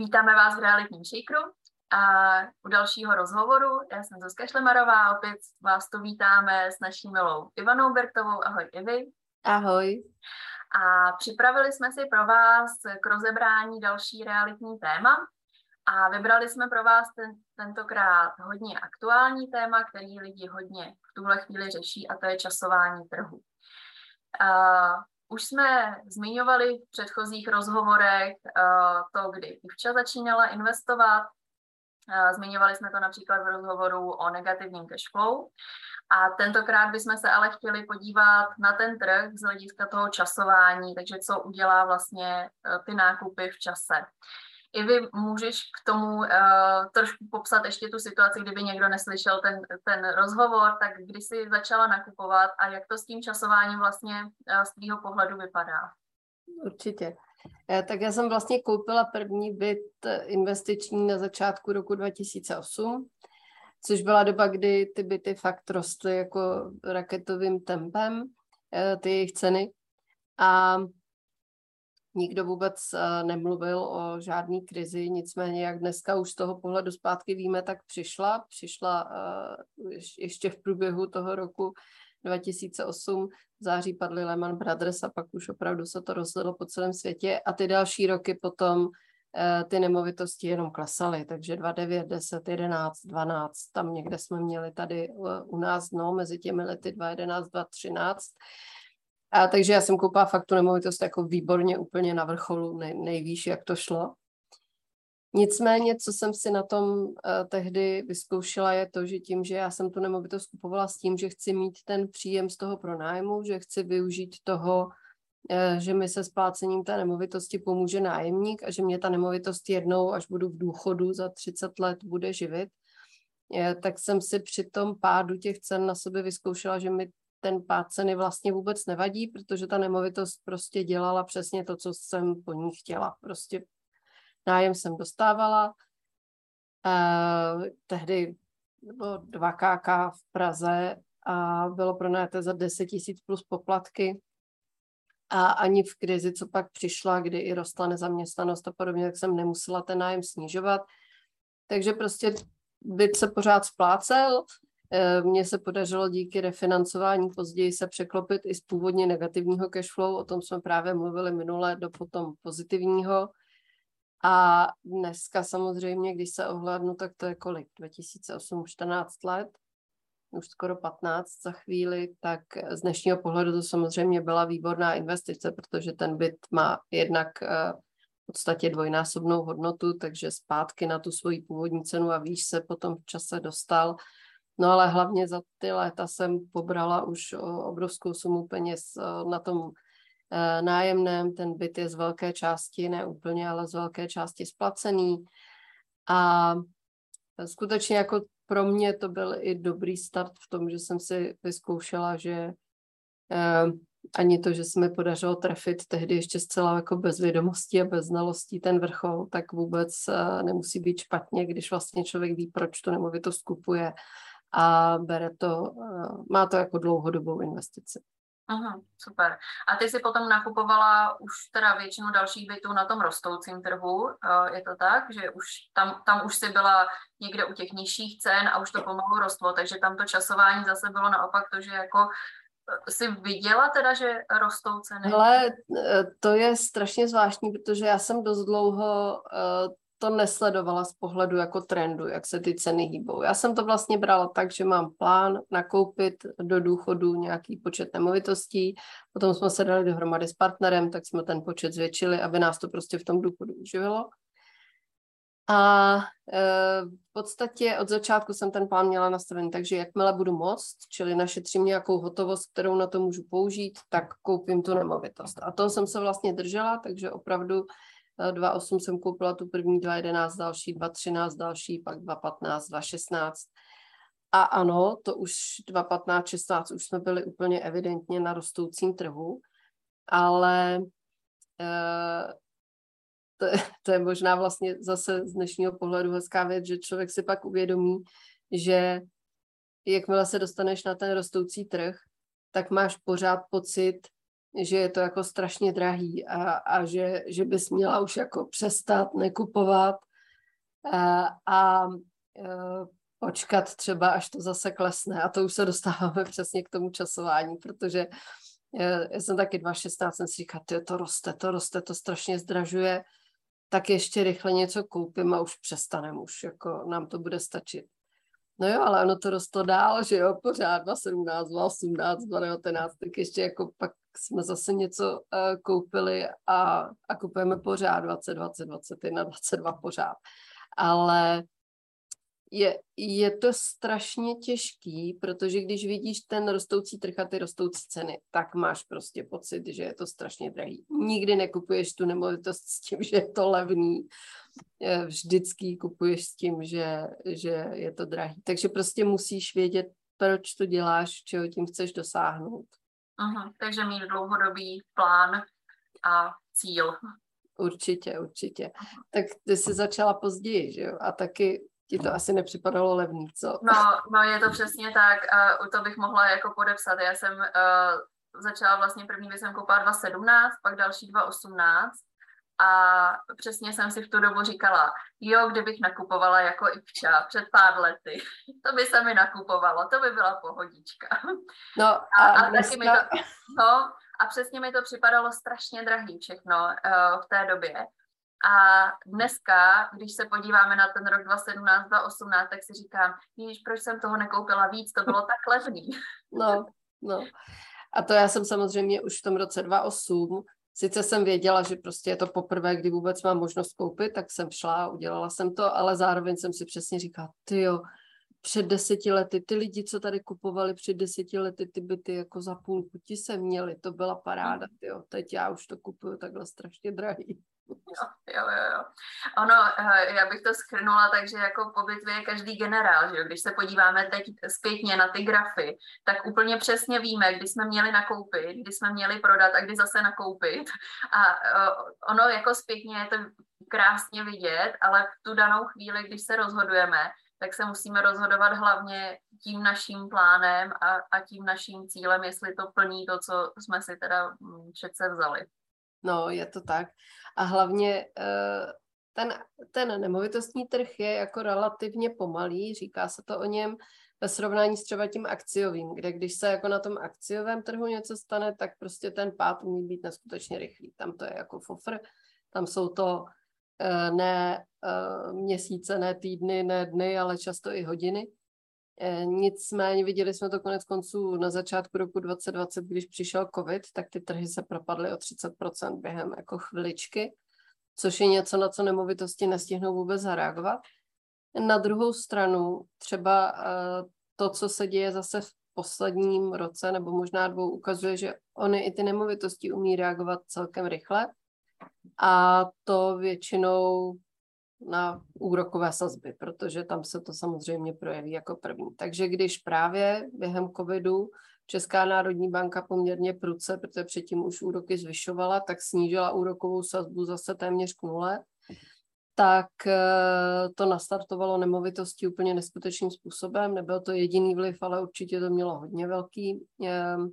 Vítáme vás v realitním shakeru a u dalšího rozhovoru. Já jsem Zuzka Šlemarová, opět vás tu vítáme s naší milou Ivanou Bertovou. Ahoj Ivy. Ahoj. A připravili jsme si pro vás k rozebrání další realitní téma. A vybrali jsme pro vás ten, tentokrát hodně aktuální téma, který lidi hodně v tuhle chvíli řeší, a to je časování trhu. Uh, už jsme zmiňovali v předchozích rozhovorech uh, to, kdy Ivča začínala investovat. Uh, zmiňovali jsme to například v rozhovoru o negativním cashflow. A tentokrát bychom se ale chtěli podívat na ten trh z hlediska toho časování, takže co udělá vlastně uh, ty nákupy v čase. I vy můžeš k tomu uh, trošku popsat ještě tu situaci, kdyby někdo neslyšel ten, ten rozhovor, tak kdy jsi začala nakupovat a jak to s tím časováním vlastně uh, z tvýho pohledu vypadá? Určitě. Eh, tak já jsem vlastně koupila první byt investiční na začátku roku 2008, což byla doba, kdy ty byty fakt rostly jako raketovým tempem, ty jejich ceny. A nikdo vůbec eh, nemluvil o žádné krizi, nicméně jak dneska už z toho pohledu zpátky víme, tak přišla, přišla eh, ještě v průběhu toho roku 2008, v září padly Lehman Brothers a pak už opravdu se to rozdělo po celém světě a ty další roky potom eh, ty nemovitosti jenom klesaly, takže 2,9, 10, 11, 12, tam někde jsme měli tady u nás no, mezi těmi lety 2,11, 2,13 a takže já jsem koupila fakt tu nemovitost jako výborně úplně na vrcholu, nej, nejvýš, jak to šlo. Nicméně, co jsem si na tom uh, tehdy vyzkoušela, je to, že tím, že já jsem tu nemovitost kupovala s tím, že chci mít ten příjem z toho pronájmu, že chci využít toho, uh, že mi se splácením té nemovitosti pomůže nájemník a že mě ta nemovitost jednou, až budu v důchodu za 30 let, bude živit, je, tak jsem si při tom pádu těch cen na sobě vyzkoušela, že mi ten pád ceny vlastně vůbec nevadí, protože ta nemovitost prostě dělala přesně to, co jsem po ní chtěla. Prostě nájem jsem dostávala. Uh, tehdy bylo 2 KK v Praze a bylo pronajaté za 10 tisíc plus poplatky. A ani v krizi, co pak přišla, kdy i rostla nezaměstnanost a podobně, tak jsem nemusela ten nájem snižovat. Takže prostě byt se pořád splácel, Eh, mně se podařilo díky refinancování později se překlopit i z původně negativního cashflow, o tom jsme právě mluvili minule, do potom pozitivního. A dneska samozřejmě, když se ohlednu, tak to je kolik? 2008, 14 let, už skoro 15 za chvíli, tak z dnešního pohledu to samozřejmě byla výborná investice, protože ten byt má jednak eh, v podstatě dvojnásobnou hodnotu, takže zpátky na tu svoji původní cenu a výš se potom v čase dostal No ale hlavně za ty léta jsem pobrala už obrovskou sumu peněz na tom e, nájemném. Ten byt je z velké části, ne úplně, ale z velké části splacený. A skutečně jako pro mě to byl i dobrý start v tom, že jsem si vyzkoušela, že eh, ani to, že se mi podařilo trefit tehdy ještě zcela jako bez vědomostí a bez znalostí ten vrchol, tak vůbec eh, nemusí být špatně, když vlastně člověk ví, proč tu nemovitost kupuje a bere to, eh, má to jako dlouhodobou investici. Aha, super. A ty si potom nakupovala už teda většinu dalších bytů na tom rostoucím trhu, eh, je to tak, že už tam, tam už si byla někde u těch nižších cen a už to pomalu rostlo, takže tam to časování zase bylo naopak to, že jako eh, jsi viděla teda, že rostou ceny? Ale to je strašně zvláštní, protože já jsem dost dlouho to nesledovala z pohledu jako trendu, jak se ty ceny hýbou. Já jsem to vlastně brala tak, že mám plán nakoupit do důchodu nějaký počet nemovitostí, potom jsme se dali dohromady s partnerem, tak jsme ten počet zvětšili, aby nás to prostě v tom důchodu uživilo. A e, v podstatě od začátku jsem ten plán měla nastavený, takže jakmile budu moct, čili našetřím nějakou hotovost, kterou na to můžu použít, tak koupím tu nemovitost. A to jsem se vlastně držela, takže opravdu 2.8 jsem koupila tu první, 2.11 další, 2.13 další, pak 2.15, 2.16. A ano, to už 2.15, 16 už jsme byli úplně evidentně na rostoucím trhu, ale eh, to, to je možná vlastně zase z dnešního pohledu hezká věc, že člověk si pak uvědomí, že jakmile se dostaneš na ten rostoucí trh, tak máš pořád pocit, že je to jako strašně drahý a, a že, že bys měla už jako přestat nekupovat a, a počkat třeba, až to zase klesne. A to už se dostáváme přesně k tomu časování, protože já jsem taky 2016, jsem si říkala, to roste, to roste, to strašně zdražuje, tak ještě rychle něco koupím a už přestanem, už jako nám to bude stačit. No jo, ale ono to rostlo dál, že jo, pořád 2017, 2018, 2019, tak ještě jako pak jsme zase něco uh, koupili a, a kupujeme pořád 20, 20, 21, 22 pořád. Ale je, je to strašně těžký, protože když vidíš ten rostoucí trh a ty rostoucí ceny, tak máš prostě pocit, že je to strašně drahý. Nikdy nekupuješ tu nemovitost s tím, že je to levný. Vždycky kupuješ s tím, že, že je to drahý. Takže prostě musíš vědět, proč to děláš, čeho tím chceš dosáhnout. Aha, takže mít dlouhodobý plán a cíl. Určitě, určitě. Tak ty jsi začala později, že jo? A taky ti to asi nepřipadalo levný, co? No, no je to přesně tak a to bych mohla jako podepsat. Já jsem uh, začala vlastně první, když jsem koupila 2017, pak další 2018 a přesně jsem si v tu dobu říkala, jo, kdybych nakupovala jako Ipča před pár lety, to by se mi nakupovalo, to by byla pohodička. No a, a, a dneska... taky mi to, no, a přesně mi to připadalo strašně drahý všechno uh, v té době. A dneska, když se podíváme na ten rok 2017, 2018, tak si říkám, víš, proč jsem toho nekoupila víc, to bylo tak levný. No, no. A to já jsem samozřejmě už v tom roce 2008, sice jsem věděla, že prostě je to poprvé, kdy vůbec mám možnost koupit, tak jsem šla, udělala jsem to, ale zároveň jsem si přesně říkala, ty jo, před deseti lety, ty lidi, co tady kupovali před deseti lety ty byty jako za půlku, ti se měli, to byla paráda, jo. teď já už to kupuju takhle strašně drahý. Jo, jo, jo. Ono, eh, já bych to schrnula, takže jako po bitvě je každý generál, že? Když se podíváme teď zpětně na ty grafy, tak úplně přesně víme, kdy jsme měli nakoupit, kdy jsme měli prodat a kdy zase nakoupit. A eh, ono jako zpětně je to krásně vidět, ale v tu danou chvíli, když se rozhodujeme, tak se musíme rozhodovat hlavně tím naším plánem a, a tím naším cílem, jestli to plní to, co jsme si teda mm, přece vzali. No, je to tak. A hlavně eh, ten, ten nemovitostní trh je jako relativně pomalý, říká se to o něm ve srovnání s třeba tím akciovým, kde když se jako na tom akciovém trhu něco stane, tak prostě ten pád umí být neskutečně rychlý. Tam to je jako fofr, tam jsou to eh, ne eh, měsíce, ne týdny, ne dny, ale často i hodiny. Eh, nicméně viděli jsme to konec konců na začátku roku 2020, když přišel covid, tak ty trhy se propadly o 30% během jako chviličky, což je něco, na co nemovitosti nestihnou vůbec zareagovat. Na druhou stranu třeba eh, to, co se děje zase v posledním roce nebo možná dvou, ukazuje, že oni i ty nemovitosti umí reagovat celkem rychle a to většinou na úrokové sazby, protože tam se to samozřejmě projeví jako první. Takže když právě během covidu Česká národní banka poměrně pruce, protože předtím už úroky zvyšovala, tak snížila úrokovou sazbu zase téměř k nule, tak eh, to nastartovalo nemovitosti úplně neskutečným způsobem. Nebyl to jediný vliv, ale určitě to mělo hodně velký ehm,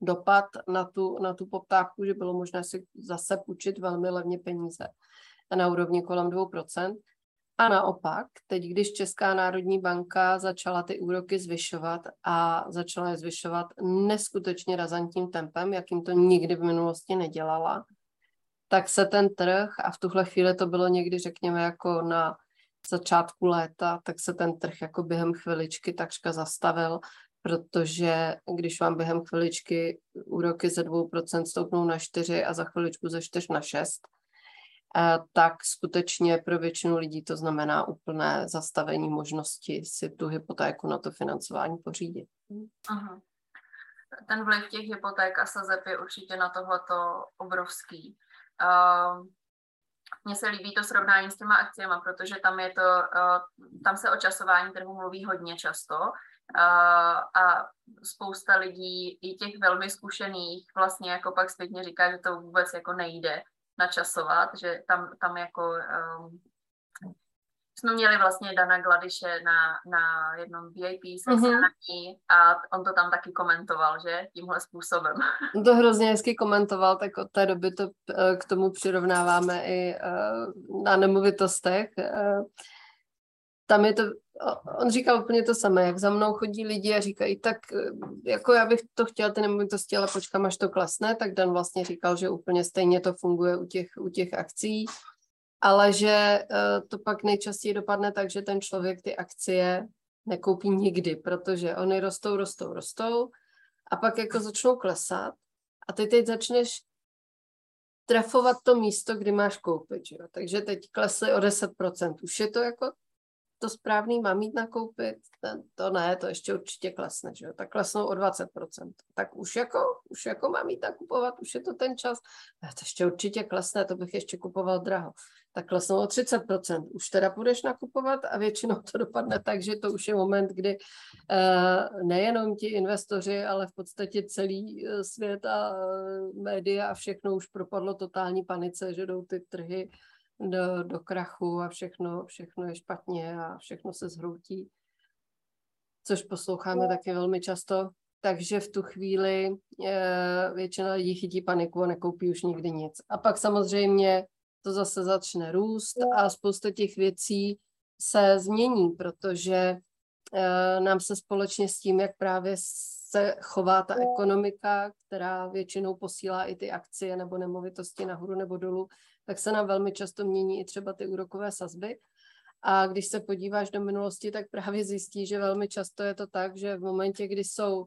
dopad na tu, na tu poptávku, že bylo možné si zase půjčit velmi levně peníze na úrovni kolem 2%. A naopak, teď, když Česká národní banka začala ty úroky zvyšovat a začala je zvyšovat neskutečně razantním tempem, jakým to nikdy v minulosti nedělala, tak se ten trh, a v tuhle chvíli to bylo někdy, řekněme, jako na začátku léta, tak se ten trh jako během chviličky takřka zastavil, protože když vám během chviličky úroky ze 2% stoupnou na 4 a za chviličku ze 4 na 6, tak skutečně pro většinu lidí to znamená úplné zastavení možnosti si tu hypotéku na to financování pořídit. Aha. Ten vliv těch hypoték a sazeb je určitě na tohleto obrovský. Uh, mně se líbí to srovnání s těma akciemi, protože tam je to, uh, tam se o časování trhu mluví hodně často a spousta lidí, i těch velmi zkušených, vlastně jako pak zpětně říká, že to vůbec jako nejde, načasovat, že tam, tam jako um, jsme měli vlastně Dana Gladiše na, na jednom VIP setkání mm-hmm. a on to tam taky komentoval, že? Tímhle způsobem. To hrozně hezky komentoval, tak od té doby to eh, k tomu přirovnáváme i uh, na nemovitostech. Uh, tam je to, on říkal úplně to samé, jak za mnou chodí lidi a říkají, tak jako já bych to chtěla ty nemovitosti, ale počkám, až to klasne, tak Dan vlastně říkal, že úplně stejně to funguje u těch, u těch akcí ale že uh, to pak nejčastěji dopadne tak, že ten člověk ty akcie nekoupí nikdy, protože oni rostou, rostou, rostou a pak jako začnou klesat a ty teď začneš trefovat to místo, kdy máš koupit. Že jo? Takže teď klesly o 10%. Už je to jako to správný mám jít nakoupit, ten, to ne, to ještě určitě klesne, že jo? tak klesnou o 20%. Tak už jako, už jako mám jít nakupovat, už je to ten čas, ne, to ještě určitě klesne, to bych ještě kupoval draho. Tak klesnou o 30%. Už teda budeš nakupovat a většinou to dopadne tak, že to už je moment, kdy uh, nejenom ti investoři, ale v podstatě celý uh, svět a uh, média a všechno už propadlo totální panice, že jdou ty trhy do, do krachu a všechno, všechno je špatně a všechno se zhroutí, což posloucháme no. taky velmi často. Takže v tu chvíli e, většina lidí chytí paniku a nekoupí už nikdy nic. A pak samozřejmě to zase začne růst a spousta těch věcí se změní, protože e, nám se společně s tím, jak právě se chová ta ekonomika, která většinou posílá i ty akcie nebo nemovitosti nahoru nebo dolů, tak se nám velmi často mění i třeba ty úrokové sazby. A když se podíváš do minulosti, tak právě zjistí, že velmi často je to tak, že v momentě, kdy jsou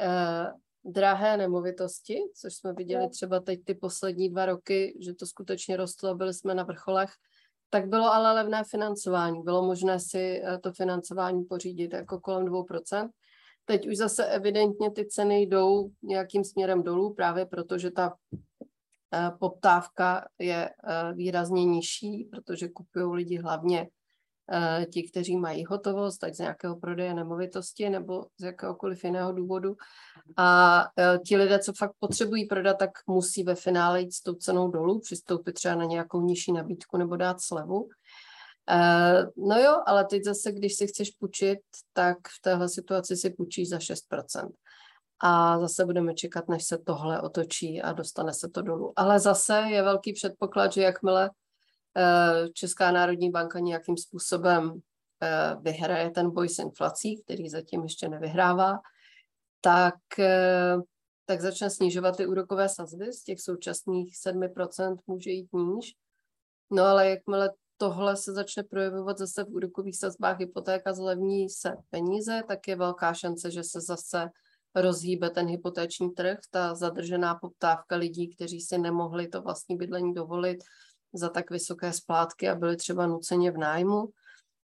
eh, drahé nemovitosti, což jsme viděli třeba teď ty poslední dva roky, že to skutečně rostlo, byli jsme na vrcholech, tak bylo ale levné financování. Bylo možné si eh, to financování pořídit jako kolem 2%. Teď už zase evidentně ty ceny jdou nějakým směrem dolů, právě protože ta poptávka je eh, výrazně nižší, protože kupují lidi hlavně eh, ti, kteří mají hotovost, tak z nějakého prodeje nemovitosti nebo z jakéhokoliv jiného důvodu. A ti lidé, co fakt potřebují prodat, tak musí ve finále jít s tou cenou dolů, přistoupit třeba na nějakou nižší nabídku nebo dát slevu. No jo, ale teď zase, když si chceš půjčit, tak v téhle situaci si půjčíš za 6% a zase budeme čekat, než se tohle otočí a dostane se to dolů. Ale zase je velký předpoklad, že jakmile eh, Česká národní banka nějakým způsobem eh, vyhraje ten boj s inflací, který zatím ještě nevyhrává, tak, eh, tak začne snižovat ty úrokové sazby. Z těch současných 7% může jít níž. No ale jakmile tohle se začne projevovat zase v úrokových sazbách hypotéka zlevní se peníze, tak je velká šance, že se zase rozhýbe ten hypotéční trh, ta zadržená poptávka lidí, kteří si nemohli to vlastní bydlení dovolit za tak vysoké splátky a byli třeba nuceně v nájmu,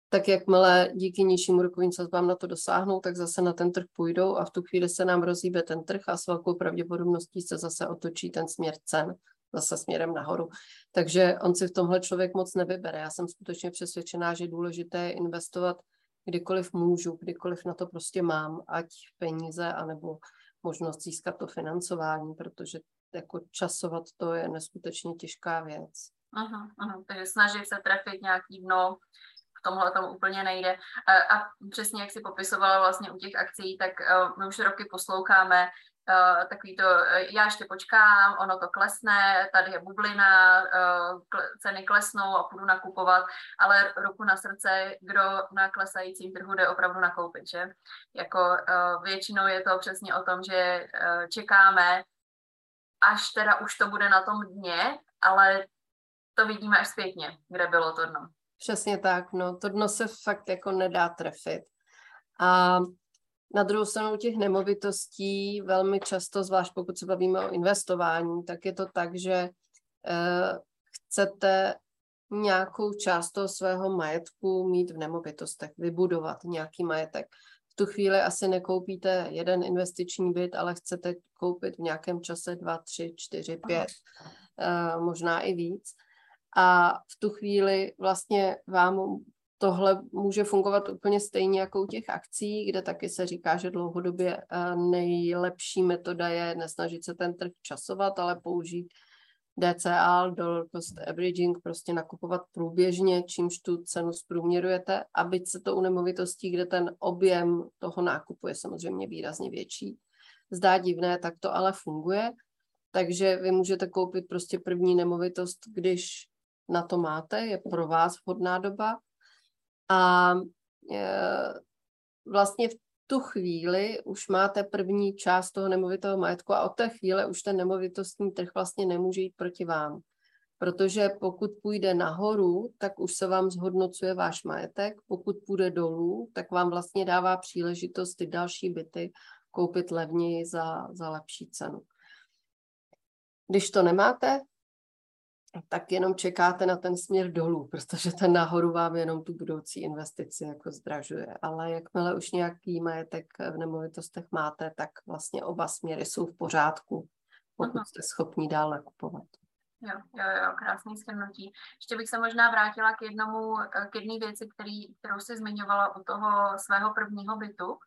tak jakmile díky nižším úrokovým sazbám na to dosáhnou, tak zase na ten trh půjdou a v tu chvíli se nám rozhýbe ten trh a s velkou pravděpodobností se zase otočí ten směr cen zase směrem nahoru. Takže on si v tomhle člověk moc nevybere. Já jsem skutečně přesvědčená, že je důležité investovat kdykoliv můžu, kdykoliv na to prostě mám, ať peníze, anebo možnost získat to financování, protože jako časovat to je neskutečně těžká věc. Aha, aha. Takže snažit se trefit nějaký dno, tomhle tomu úplně nejde. A, a přesně jak si popisovala vlastně u těch akcí, tak uh, my už roky posloucháme uh, takový to, uh, já ještě počkám, ono to klesne, tady je bublina, kle, ceny klesnou a půjdu nakupovat, ale ruku na srdce, kdo na klesajícím trhu jde opravdu nakoupit, že? Jako většinou je to přesně o tom, že čekáme, až teda už to bude na tom dně, ale to vidíme až zpětně, kde bylo to dno. Přesně tak, no, to dno se fakt jako nedá trefit. A na druhou stranu těch nemovitostí velmi často, zvlášť pokud se bavíme o investování, tak je to tak, že uh, chcete nějakou část toho svého majetku mít v nemovitostech, vybudovat nějaký majetek. V tu chvíli asi nekoupíte jeden investiční byt, ale chcete koupit v nějakém čase dva, tři, čtyři, pět, uh, možná i víc. A v tu chvíli vlastně vám tohle může fungovat úplně stejně jako u těch akcí, kde taky se říká, že dlouhodobě eh, nejlepší metoda je nesnažit se ten trh časovat, ale použít DCA, dollar cost averaging, prostě nakupovat průběžně, čímž tu cenu zprůměrujete a byť se to u nemovitostí, kde ten objem toho nákupu je samozřejmě výrazně větší, zdá divné, tak to ale funguje. Takže vy můžete koupit prostě první nemovitost, když na to máte, je pro vás vhodná doba. A e, vlastně v tu chvíli už máte první část toho nemovitého majetku a od té chvíle už ten nemovitostní trh vlastně nemůže jít proti vám. Protože pokud půjde nahoru, tak už se vám zhodnocuje váš majetek. Pokud půjde dolů, tak vám vlastně dává příležitost ty další byty koupit levněji za, za lepší cenu. Když to nemáte, tak jenom čekáte na ten směr dolů, protože ten nahoru vám jenom tu budoucí investici jako zdražuje. Ale jakmile už nějaký majetek v nemovitostech máte, tak vlastně oba směry jsou v pořádku, pokud jste schopni dále kupovat. Jo, jo, jo, krásný shrnutí. Ještě bych se možná vrátila k jednomu, k jedné věci, který, kterou si zmiňovala u toho svého prvního bytu,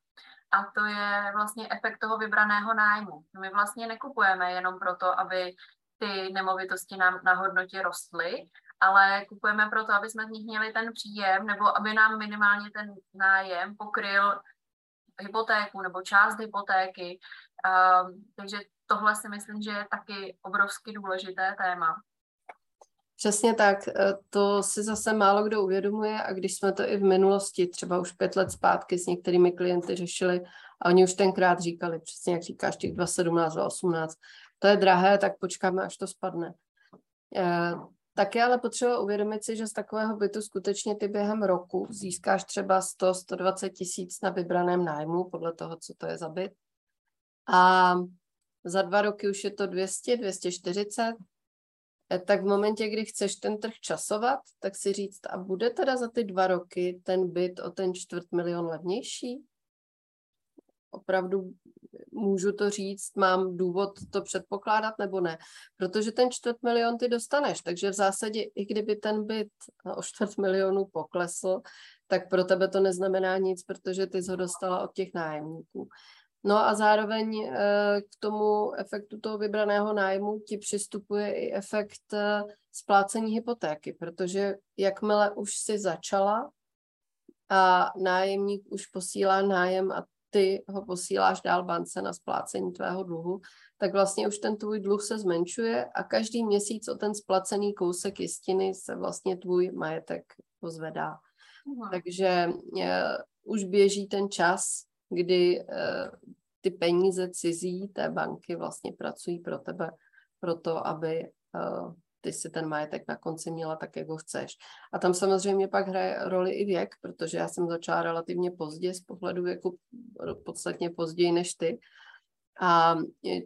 a to je vlastně efekt toho vybraného nájmu. My vlastně nekupujeme jenom proto, aby ty nemovitosti nám na hodnotě rostly, ale kupujeme proto, aby jsme z nich měli ten příjem, nebo aby nám minimálně ten nájem pokryl hypotéku nebo část hypotéky. Um, takže tohle si myslím, že je taky obrovsky důležité téma. Přesně tak, e, to si zase málo kdo uvědomuje a když jsme to i v minulosti, třeba už pět let zpátky s některými klienty řešili a oni už tenkrát říkali, přesně jak říkáš, těch 2017, 2018, to je drahé, tak počkáme, až to spadne. E, tak je ale potřeba uvědomit si, že z takového bytu skutečně ty během roku získáš třeba 100-120 tisíc na vybraném nájmu, podle toho, co to je za byt. A za dva roky už je to 200, 240, e, tak v momentě, kdy chceš ten trh časovat, tak si říct, a bude teda za ty dva roky ten byt o ten čtvrt milion levnější? Opravdu můžu to říct, mám důvod to předpokládat nebo ne. Protože ten čtvrt milion ty dostaneš, takže v zásadě i kdyby ten byt o čtvrt milionu poklesl, tak pro tebe to neznamená nic, protože ty jsi ho dostala od těch nájemníků. No a zároveň eh, k tomu efektu toho vybraného nájmu ti přistupuje i efekt eh, splácení hypotéky, protože jakmile už si začala a nájemník už posílá nájem a ty ho posíláš dál bance na splácení tvého dluhu, tak vlastně už ten tvůj dluh se zmenšuje a každý měsíc o ten splacený kousek jistiny se vlastně tvůj majetek pozvedá. Uhum. Takže uh, už běží ten čas, kdy uh, ty peníze cizí té banky vlastně pracují pro tebe, pro to, aby uh, ty si ten majetek na konci měla tak, jak ho chceš. A tam samozřejmě pak hraje roli i věk, protože já jsem začala relativně pozdě z pohledu věku, podstatně později než ty. A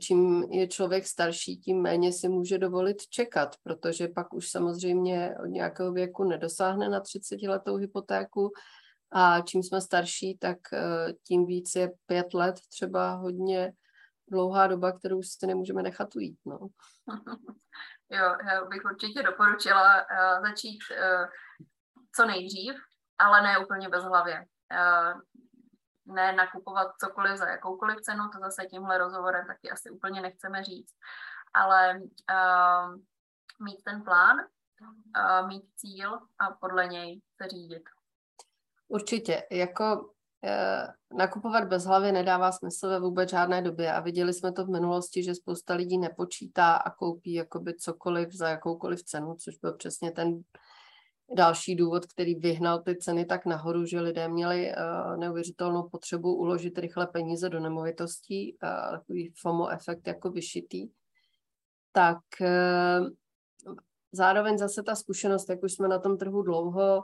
čím je člověk starší, tím méně si může dovolit čekat, protože pak už samozřejmě od nějakého věku nedosáhne na 30 letou hypotéku a čím jsme starší, tak eh, tím víc je pět let třeba hodně dlouhá doba, kterou si nemůžeme nechat ujít. No. Jo, já bych určitě doporučila uh, začít uh, co nejdřív, ale ne úplně bez hlavě. Uh, ne nakupovat cokoliv za jakoukoliv cenu, to zase tímhle rozhovorem taky asi úplně nechceme říct, ale uh, mít ten plán, uh, mít cíl a podle něj se řídit. Určitě, jako Eh, nakupovat bez hlavy nedává smysl ve vůbec žádné době a viděli jsme to v minulosti, že spousta lidí nepočítá a koupí jakoby cokoliv za jakoukoliv cenu, což byl přesně ten další důvod, který vyhnal ty ceny tak nahoru, že lidé měli uh, neuvěřitelnou potřebu uložit rychle peníze do nemovitostí, uh, takový FOMO efekt jako vyšitý. Tak zároveň zase ta zkušenost, jak už jsme na tom trhu dlouho,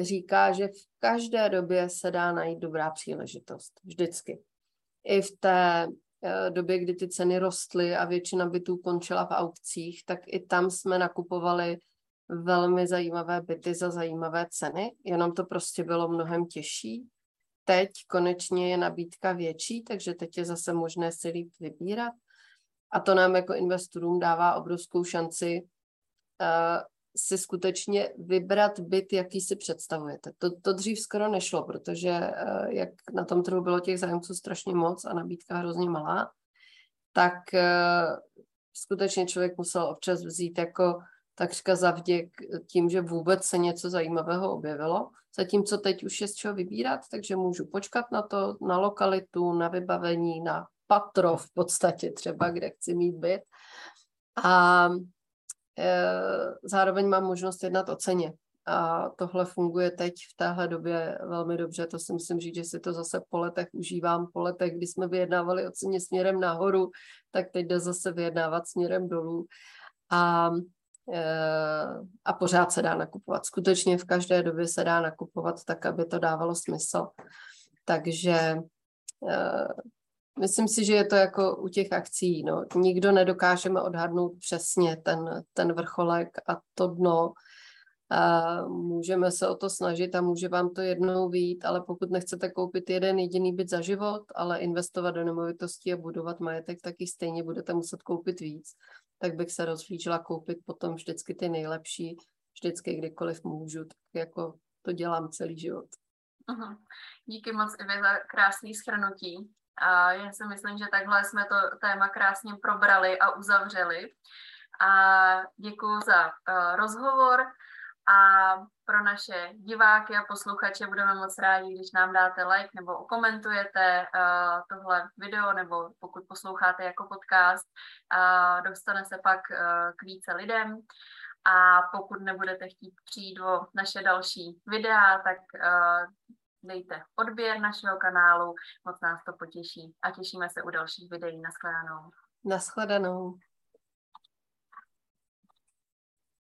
říká, že v každé době se dá najít dobrá příležitost. Vždycky. I v té eh, době, kdy ty ceny rostly a většina bytů končila v aukcích, tak i tam jsme nakupovali velmi zajímavé byty za zajímavé ceny, jenom to prostě bylo mnohem těžší. Teď konečně je nabídka větší, takže teď je zase možné si líp vybírat. A to nám jako investorům dává obrovskou šanci uh, si skutečně vybrat byt, jaký si představujete. To, to dřív skoro nešlo, protože eh, jak na tom trhu bylo těch zájemců strašně moc a nabídka hrozně malá, tak eh, skutečně člověk musel občas vzít jako takřka za vděk tím, že vůbec se něco zajímavého objevilo. Zatímco teď už je z čeho vybírat, takže můžu počkat na to, na lokalitu, na vybavení, na patro v podstatě třeba, kde chci mít byt. A zároveň mám možnost jednat o ceně. A tohle funguje teď v téhle době velmi dobře. To si myslím říct, že si to zase po letech užívám. Po letech, kdy jsme vyjednávali o ceně směrem nahoru, tak teď jde zase vyjednávat směrem dolů. A, e, a pořád se dá nakupovat. Skutečně v každé době se dá nakupovat tak, aby to dávalo smysl. Takže e, Myslím si, že je to jako u těch akcí. No. Nikdo nedokážeme odhadnout přesně ten, ten vrcholek a to dno. A můžeme se o to snažit a může vám to jednou výjít, ale pokud nechcete koupit jeden jediný byt za život, ale investovat do nemovitostí a budovat majetek, tak i stejně budete muset koupit víc. Tak bych se rozhlížela koupit potom vždycky ty nejlepší, vždycky kdykoliv můžu, tak jako to dělám celý život. Aha. Díky moc Ivi za krásný schrnutí. A já si myslím, že takhle jsme to téma krásně probrali a uzavřeli. A děkuji za uh, rozhovor a pro naše diváky a posluchače budeme moc rádi, když nám dáte like nebo okomentujete uh, tohle video, nebo pokud posloucháte jako podcast, uh, dostane se pak uh, k více lidem. A pokud nebudete chtít přijít o naše další videa, tak dejte odběr našeho kanálu, moc nás to potěší a těšíme se u dalších videí. Naschledanou. Naschledanou.